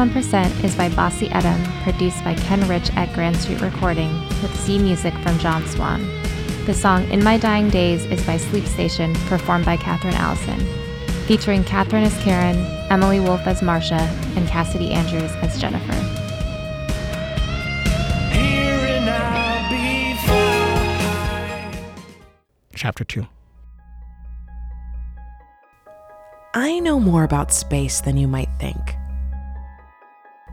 1% is by Bassey Etim, produced by Ken Rich at Grand Street Recording, with Z music from John Swan. The song In My Dying Days is by Sleep Station, performed by Kathryn Allison, featuring Kathryn as Karen, Emily Wolfe as Marcia, and Cassidy Andrews as Jennifer. Here and I'll be fine. Chapter 2. I know more about space than you might think.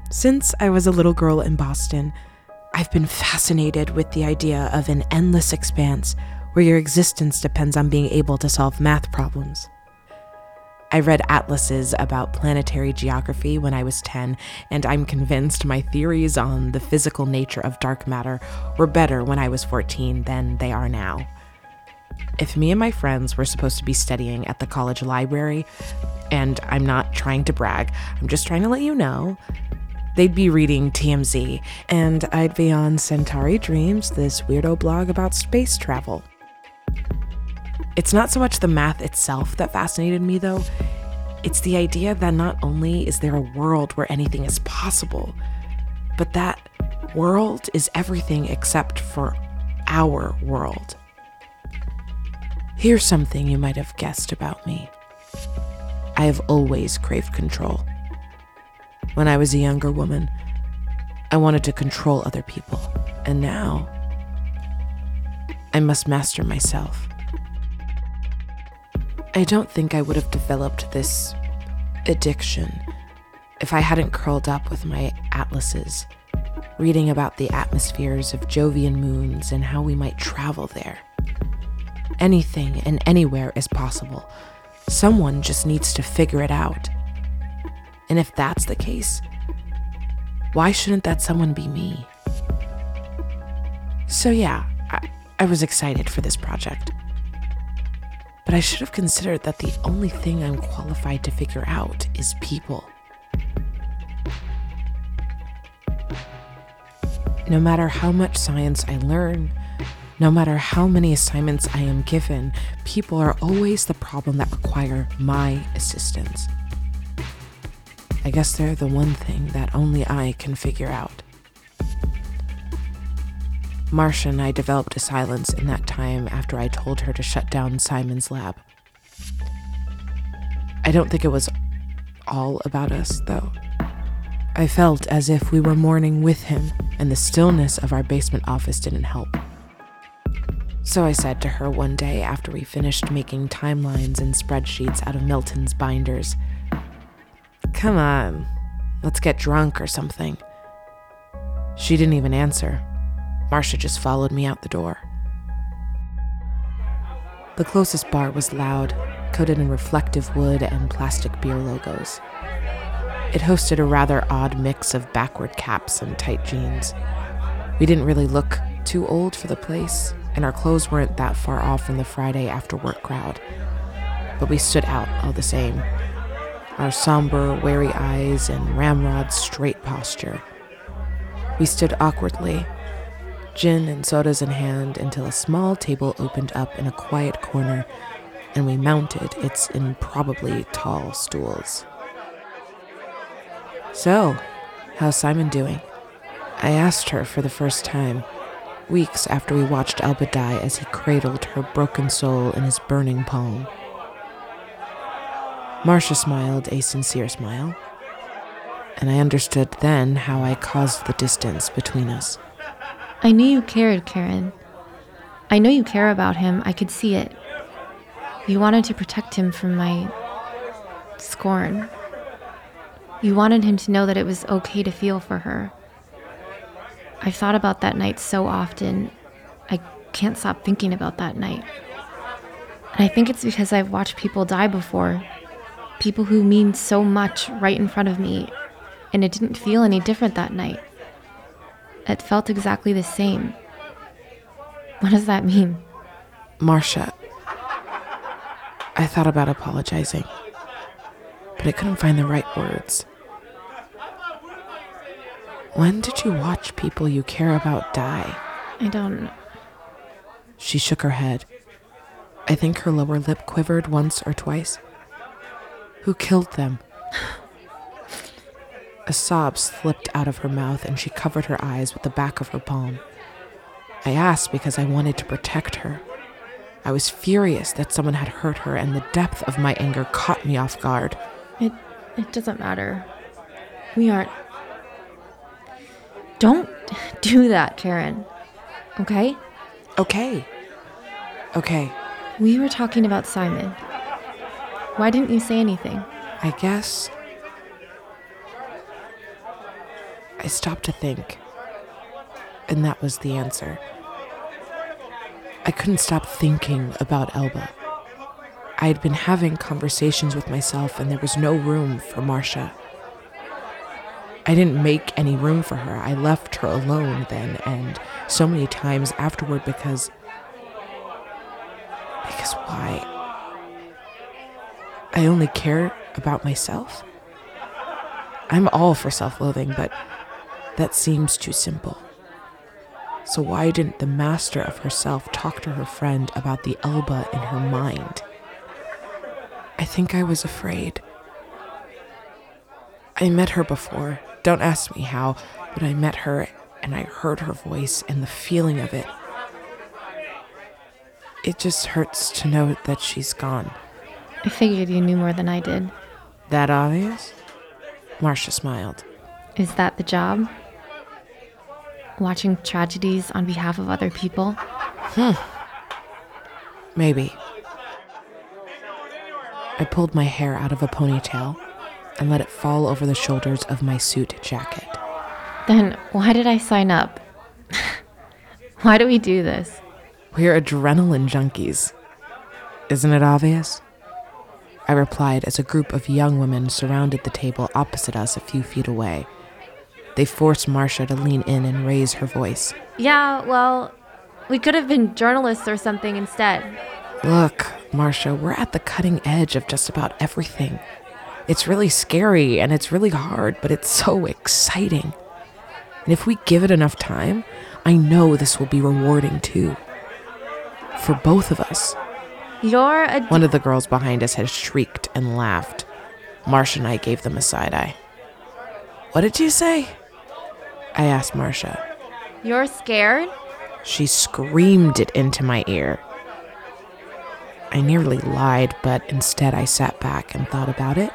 Since I was a little girl in Boston, I've been fascinated with the idea of an endless expanse where your existence depends on being able to solve math problems. I read atlases about planetary geography when I was 10, and I'm convinced my theories on the physical nature of dark matter were better when I was 14 than they are now. If me and my friends were supposed to be studying at the college library, and I'm not trying to brag, I'm just trying to let you know, they'd be reading TMZ, and I'd be on Centauri Dreams, this weirdo blog about space travel. It's not so much the math itself that fascinated me, though. It's the idea that not only is there a world where anything is possible, but that world is everything except for our world. Here's something you might have guessed about me I have always craved control. When I was a younger woman, I wanted to control other people, and now I must master myself. I don't think I would have developed this addiction if I hadn't curled up with my atlases, reading about the atmospheres of Jovian moons and how we might travel there. Anything and anywhere is possible. Someone just needs to figure it out. And if that's the case, why shouldn't that someone be me? So, yeah, I, I was excited for this project. But I should have considered that the only thing I'm qualified to figure out is people. No matter how much science I learn, no matter how many assignments I am given, people are always the problem that require my assistance. I guess they're the one thing that only I can figure out. Marcia and I developed a silence in that time after I told her to shut down Simon's lab. I don't think it was all about us, though. I felt as if we were mourning with him, and the stillness of our basement office didn't help. So I said to her one day after we finished making timelines and spreadsheets out of Milton's binders Come on, let's get drunk or something. She didn't even answer. Marcia just followed me out the door. The closest bar was loud, coated in reflective wood and plastic beer logos. It hosted a rather odd mix of backward caps and tight jeans. We didn't really look too old for the place, and our clothes weren't that far off from the Friday after work crowd. But we stood out all the same, our somber, wary eyes and ramrod straight posture. We stood awkwardly, gin and sodas in hand, until a small table opened up in a quiet corner and we mounted its improbably tall stools. So, how's Simon doing? I asked her for the first time, weeks after we watched Elba die as he cradled her broken soul in his burning palm. Marcia smiled a sincere smile, and I understood then how I caused the distance between us. I knew you cared, Karen. I know you care about him. I could see it. You wanted to protect him from my scorn. You wanted him to know that it was okay to feel for her. I've thought about that night so often. I can't stop thinking about that night. And I think it's because I've watched people die before. People who mean so much right in front of me. And it didn't feel any different that night. It felt exactly the same. What does that mean? Marcia, I thought about apologizing, but I couldn't find the right words. When did you watch people you care about die? I don't. She shook her head. I think her lower lip quivered once or twice. Who killed them? A sob slipped out of her mouth and she covered her eyes with the back of her palm. I asked because I wanted to protect her. I was furious that someone had hurt her, and the depth of my anger caught me off guard. It. It doesn't matter. We aren't. Don't do that, Karen. Okay? Okay. Okay, We were talking about Simon. Why didn't you say anything? I guess. I stopped to think, and that was the answer. I couldn't stop thinking about Elba. I had been having conversations with myself, and there was no room for Marcia. I didn't make any room for her. I left her alone then, and so many times afterward because. Because why? I only care about myself? I'm all for self loathing, but that seems too simple. So, why didn't the master of herself talk to her friend about the Elba in her mind? I think I was afraid. I met her before. Don't ask me how, but I met her and I heard her voice and the feeling of it. It just hurts to know that she's gone. I figured you knew more than I did. That obvious? Marcia smiled. Is that the job? Watching tragedies on behalf of other people? Hmm. Maybe. I pulled my hair out of a ponytail and let it fall over the shoulders of my suit jacket. Then why did I sign up? why do we do this? We're adrenaline junkies. Isn't it obvious? I replied as a group of young women surrounded the table opposite us a few feet away. They forced Marcia to lean in and raise her voice. Yeah, well, we could have been journalists or something instead. Look, Marcia, we're at the cutting edge of just about everything. It's really scary and it's really hard, but it's so exciting. And if we give it enough time, I know this will be rewarding too. For both of us. You're a. One of the girls behind us had shrieked and laughed. Marcia and I gave them a side eye. What did you say? I asked Marcia. You're scared? She screamed it into my ear. I nearly lied, but instead I sat back and thought about it.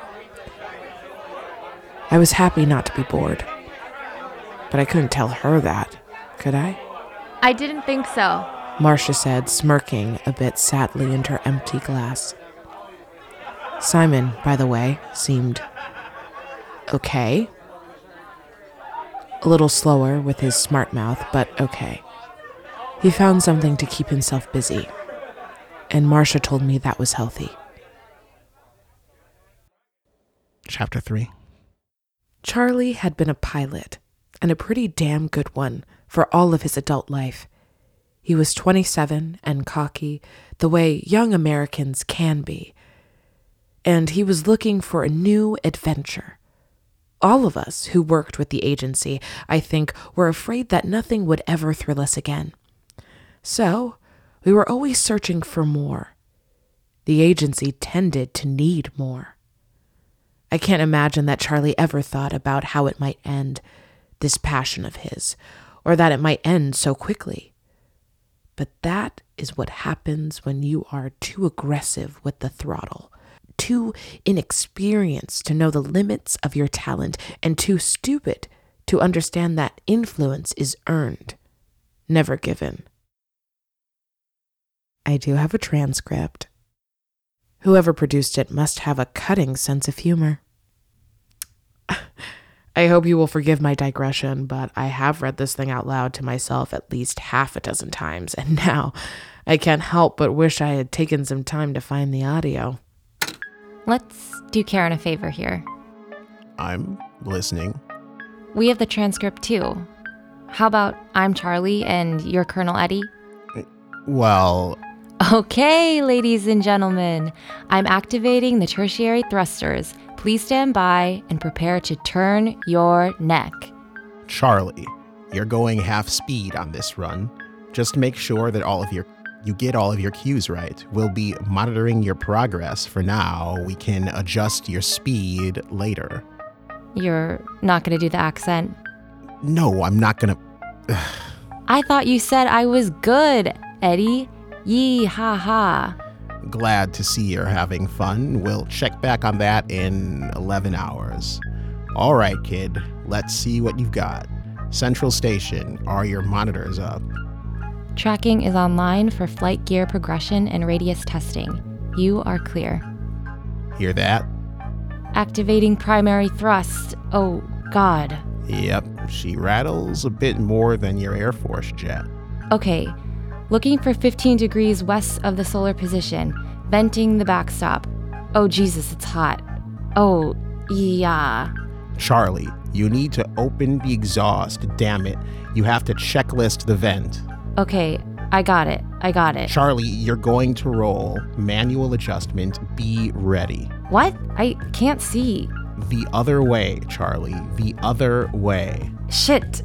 I was happy not to be bored. But I couldn't tell her that, could I? I didn't think so. Marcia said, smirking a bit sadly into her empty glass. Simon, by the way, seemed okay. A little slower with his smart mouth, but okay. He found something to keep himself busy, and Marcia told me that was healthy. Chapter 3 Charlie had been a pilot, and a pretty damn good one for all of his adult life. He was 27 and cocky, the way young Americans can be. And he was looking for a new adventure. All of us who worked with the agency, I think, were afraid that nothing would ever thrill us again. So, we were always searching for more. The agency tended to need more. I can't imagine that Charlie ever thought about how it might end, this passion of his, or that it might end so quickly. But that is what happens when you are too aggressive with the throttle, too inexperienced to know the limits of your talent, and too stupid to understand that influence is earned, never given. I do have a transcript. Whoever produced it must have a cutting sense of humor. I hope you will forgive my digression, but I have read this thing out loud to myself at least half a dozen times, and now I can't help but wish I had taken some time to find the audio. Let's do Karen a favor here. I'm listening. We have the transcript too. How about I'm Charlie and you're Colonel Eddie? Well, Okay, ladies and gentlemen, I'm activating the tertiary thrusters. Please stand by and prepare to turn your neck. Charlie, you're going half speed on this run. Just make sure that all of your you get all of your cues right. We'll be monitoring your progress for now. We can adjust your speed later. You're not going to do the accent. No, I'm not gonna. I thought you said I was good, Eddie. Yee ha ha. Glad to see you're having fun. We'll check back on that in 11 hours. All right, kid, let's see what you've got. Central Station, are your monitors up? Tracking is online for flight gear progression and radius testing. You are clear. Hear that? Activating primary thrust. Oh, God. Yep, she rattles a bit more than your Air Force jet. Okay, looking for 15 degrees west of the solar position, venting the backstop. Oh, Jesus, it's hot. Oh, yeah. Charlie, you need to open the exhaust. Damn it. You have to checklist the vent. Okay, I got it. I got it. Charlie, you're going to roll manual adjustment. Be ready. What? I can't see. The other way, Charlie. The other way. Shit.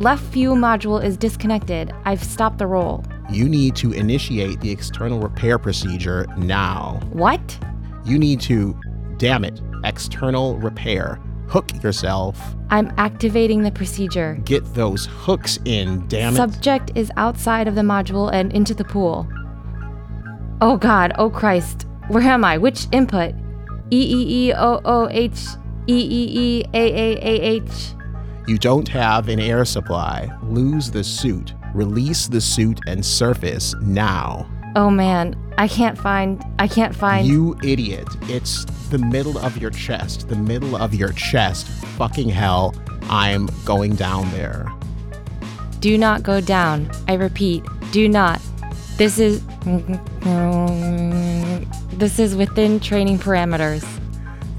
Left fuel module is disconnected. I've stopped the roll. You need to initiate the external repair procedure now. What? You need to, damn it, external repair. Hook yourself. I'm activating the procedure. Get those hooks in, damn it. Subject is outside of the module and into the pool. Oh God, oh Christ. Where am I? Which input? E E E O O H E E E A A A H. You don't have an air supply. Lose the suit. Release the suit and surface now. Oh man, I can't find. I can't find. You idiot. It's the middle of your chest. The middle of your chest. Fucking hell. I'm going down there. Do not go down. I repeat, do not. This is. This is within training parameters.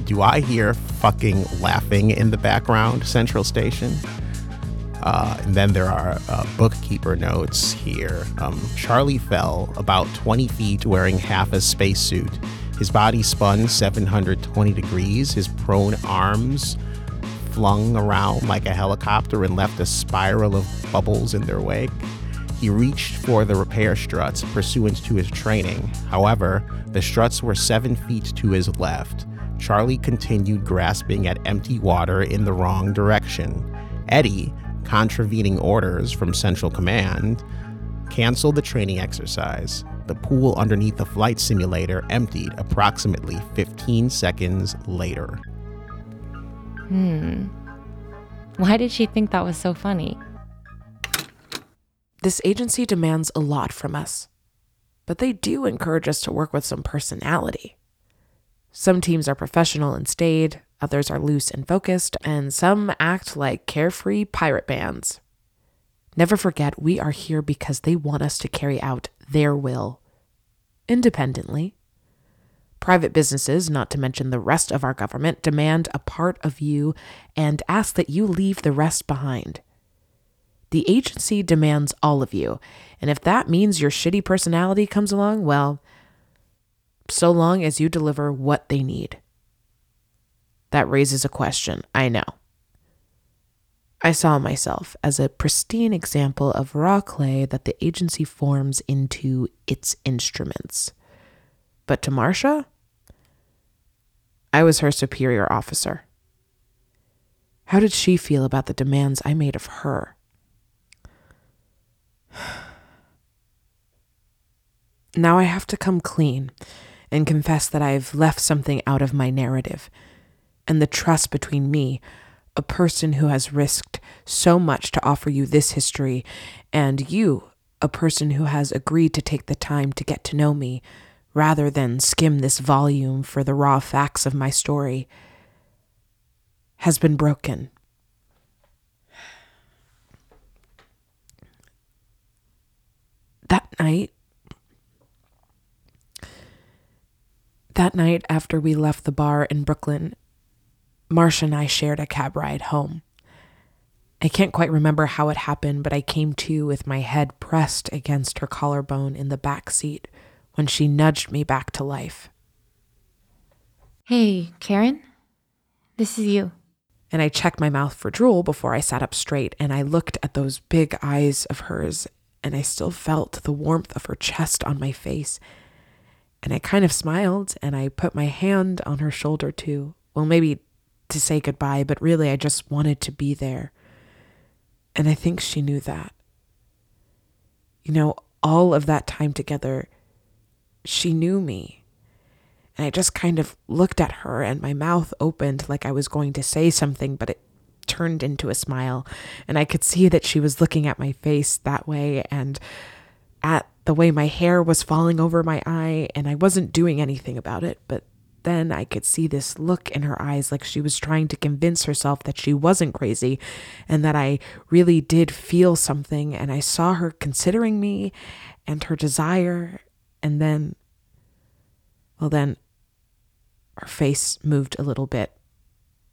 Do I hear fucking laughing in the background, Central Station? Uh, and then there are uh, bookkeeper notes here. Um, Charlie fell about 20 feet wearing half a spacesuit. His body spun 720 degrees, his prone arms flung around like a helicopter and left a spiral of bubbles in their wake. He reached for the repair struts pursuant to his training. However, the struts were seven feet to his left. Charlie continued grasping at empty water in the wrong direction. Eddie, contravening orders from Central Command, canceled the training exercise. The pool underneath the flight simulator emptied approximately 15 seconds later. Hmm. Why did she think that was so funny? This agency demands a lot from us, but they do encourage us to work with some personality. Some teams are professional and staid, others are loose and focused, and some act like carefree pirate bands. Never forget, we are here because they want us to carry out their will independently. Private businesses, not to mention the rest of our government, demand a part of you and ask that you leave the rest behind. The agency demands all of you, and if that means your shitty personality comes along, well, so long as you deliver what they need. That raises a question, I know. I saw myself as a pristine example of raw clay that the agency forms into its instruments. But to Marcia, I was her superior officer. How did she feel about the demands I made of her? Now I have to come clean and confess that I've left something out of my narrative and the trust between me, a person who has risked so much to offer you this history, and you, a person who has agreed to take the time to get to know me rather than skim this volume for the raw facts of my story, has been broken. That night, that night after we left the bar in Brooklyn, Marcia and I shared a cab ride home. I can't quite remember how it happened, but I came to with my head pressed against her collarbone in the back seat when she nudged me back to life. Hey, Karen? This is you. And I checked my mouth for drool before I sat up straight and I looked at those big eyes of hers and I still felt the warmth of her chest on my face. And I kind of smiled and I put my hand on her shoulder too. Well, maybe to say goodbye, but really I just wanted to be there. And I think she knew that. You know, all of that time together, she knew me. And I just kind of looked at her and my mouth opened like I was going to say something, but it turned into a smile. And I could see that she was looking at my face that way and at the way my hair was falling over my eye. And I wasn't doing anything about it, but then I could see this look in her eyes like she was trying to convince herself that she wasn't crazy and that I really did feel something. And I saw her considering me and her desire. And then, well, then her face moved a little bit.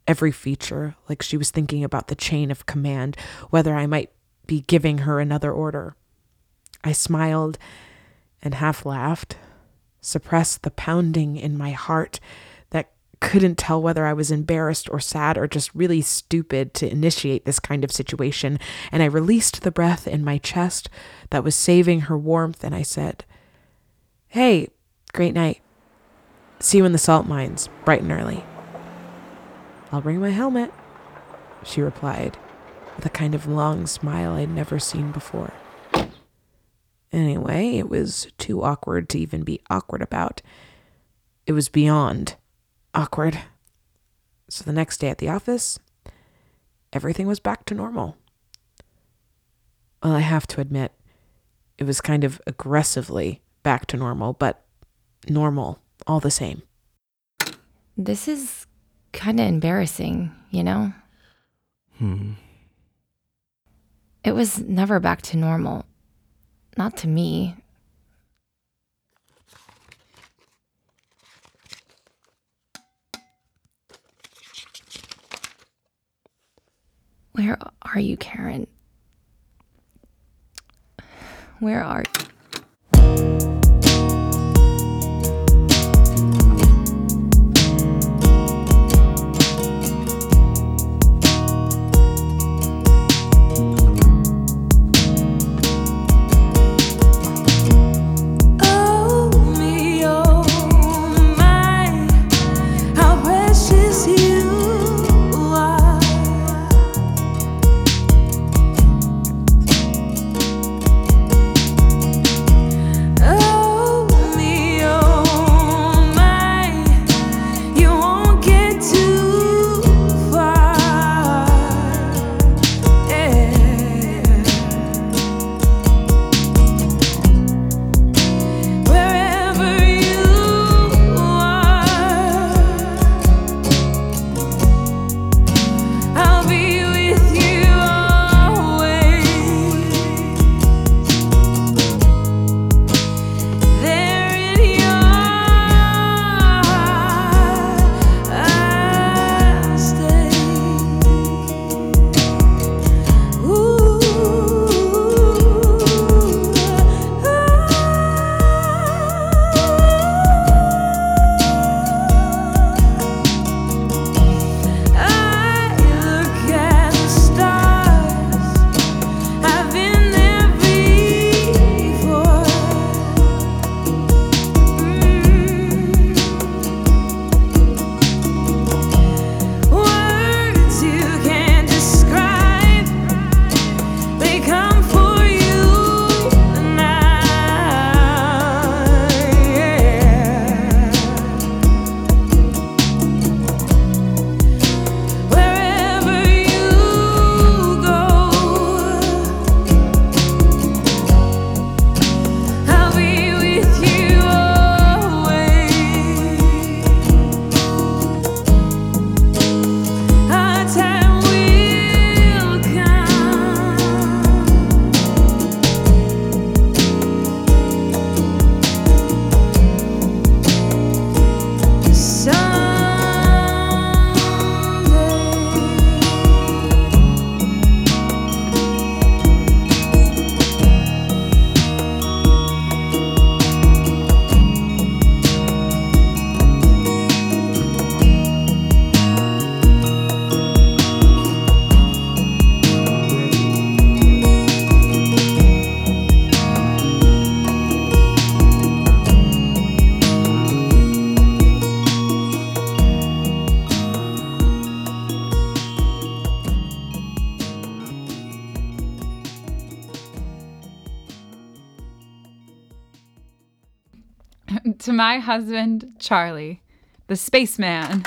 Every feature, like she was thinking about the chain of command, whether I might be giving her another order. I smiled and half laughed suppressed the pounding in my heart that couldn't tell whether I was embarrassed or sad or just really stupid to initiate this kind of situation. And I released the breath in my chest that was saving her warmth, and I said, Hey, great night. See you in the salt mines, bright and early. I'll bring my helmet, she replied, with a kind of long smile I'd never seen before. Anyway, it was too awkward to even be awkward about. It was beyond awkward. So the next day at the office, everything was back to normal. Well, I have to admit, it was kind of aggressively back to normal, but normal all the same. This is kind of embarrassing, you know? Hmm. It was never back to normal. Not to me. Where are you, Karen? Where are Oh to my husband, Charlie, the spaceman.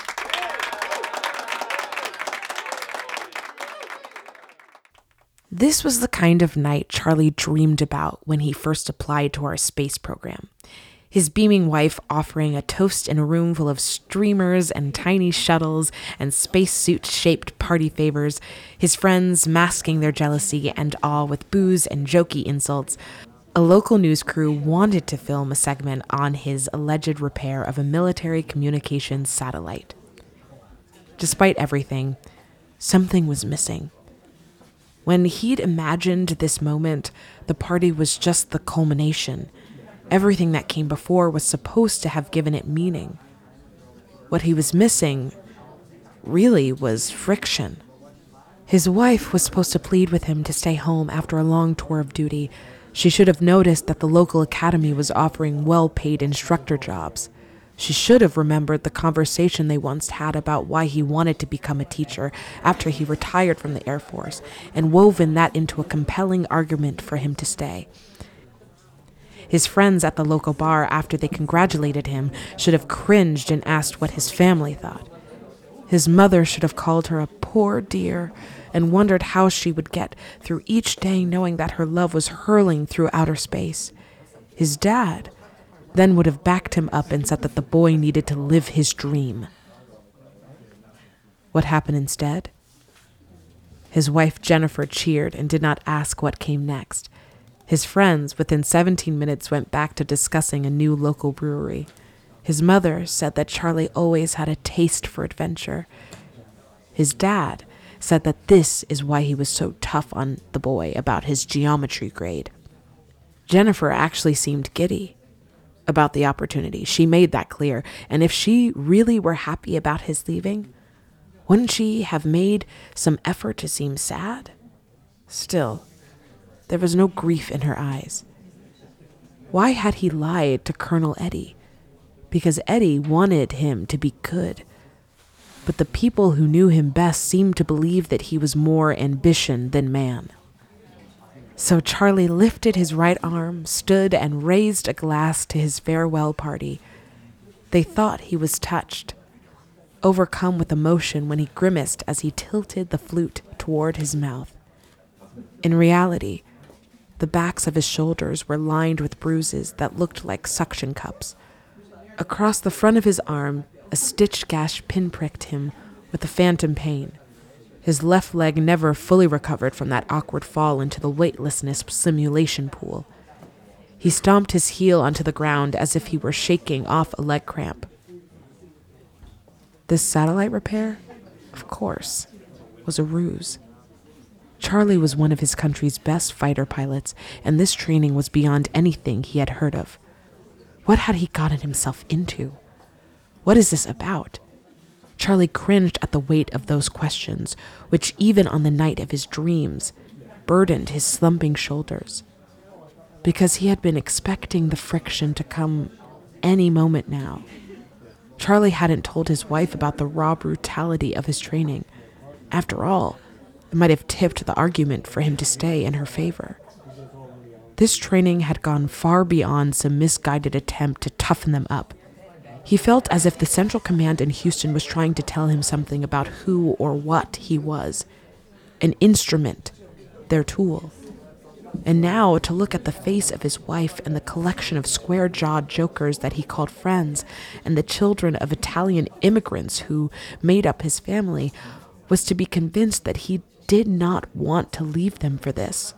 This was the kind of night Charlie dreamed about when he first applied to our space program. His beaming wife offering a toast in a room full of streamers and tiny shuttles and spacesuit shaped party favors, his friends masking their jealousy and awe with booze and jokey insults. A local news crew wanted to film a segment on his alleged repair of a military communications satellite. Despite everything, something was missing. When he'd imagined this moment, the party was just the culmination. Everything that came before was supposed to have given it meaning. What he was missing really was friction. His wife was supposed to plead with him to stay home after a long tour of duty. She should have noticed that the local academy was offering well paid instructor jobs. She should have remembered the conversation they once had about why he wanted to become a teacher after he retired from the Air Force and woven that into a compelling argument for him to stay. His friends at the local bar, after they congratulated him, should have cringed and asked what his family thought. His mother should have called her a poor dear and wondered how she would get through each day knowing that her love was hurling through outer space. His dad then would have backed him up and said that the boy needed to live his dream. What happened instead? His wife Jennifer cheered and did not ask what came next. His friends, within 17 minutes, went back to discussing a new local brewery. His mother said that Charlie always had a taste for adventure. His dad said that this is why he was so tough on the boy about his geometry grade. Jennifer actually seemed giddy about the opportunity. She made that clear. And if she really were happy about his leaving, wouldn't she have made some effort to seem sad? Still, there was no grief in her eyes. Why had he lied to Colonel Eddie? Because Eddie wanted him to be good. But the people who knew him best seemed to believe that he was more ambition than man. So Charlie lifted his right arm, stood, and raised a glass to his farewell party. They thought he was touched, overcome with emotion when he grimaced as he tilted the flute toward his mouth. In reality, the backs of his shoulders were lined with bruises that looked like suction cups. Across the front of his arm, a stitch gash pinpricked him with a phantom pain. His left leg never fully recovered from that awkward fall into the weightlessness simulation pool. He stomped his heel onto the ground as if he were shaking off a leg cramp. This satellite repair, of course, was a ruse. Charlie was one of his country's best fighter pilots, and this training was beyond anything he had heard of. What had he gotten himself into? What is this about? Charlie cringed at the weight of those questions, which, even on the night of his dreams, burdened his slumping shoulders. Because he had been expecting the friction to come any moment now. Charlie hadn't told his wife about the raw brutality of his training. After all, it might have tipped the argument for him to stay in her favor. This training had gone far beyond some misguided attempt to toughen them up. He felt as if the Central Command in Houston was trying to tell him something about who or what he was an instrument, their tool. And now to look at the face of his wife and the collection of square jawed jokers that he called friends, and the children of Italian immigrants who made up his family, was to be convinced that he did not want to leave them for this.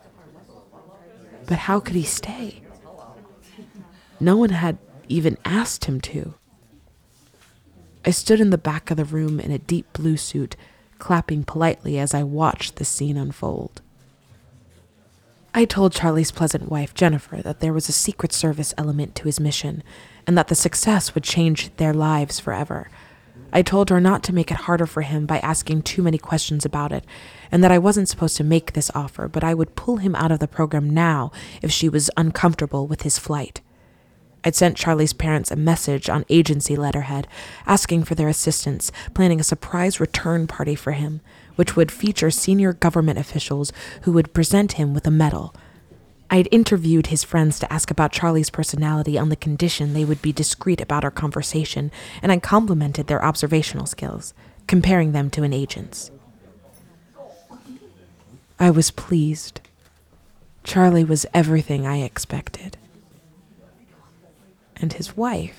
But how could he stay? No one had even asked him to. I stood in the back of the room in a deep blue suit, clapping politely as I watched the scene unfold. I told Charlie's pleasant wife, Jennifer, that there was a Secret Service element to his mission and that the success would change their lives forever. I told her not to make it harder for him by asking too many questions about it, and that I wasn't supposed to make this offer, but I would pull him out of the program now if she was uncomfortable with his flight. I'd sent Charlie's parents a message on agency letterhead asking for their assistance, planning a surprise return party for him, which would feature senior government officials who would present him with a medal. I'd interviewed his friends to ask about Charlie's personality on the condition they would be discreet about our conversation, and I complimented their observational skills, comparing them to an agent's. I was pleased. Charlie was everything I expected. And his wife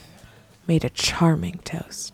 made a charming toast.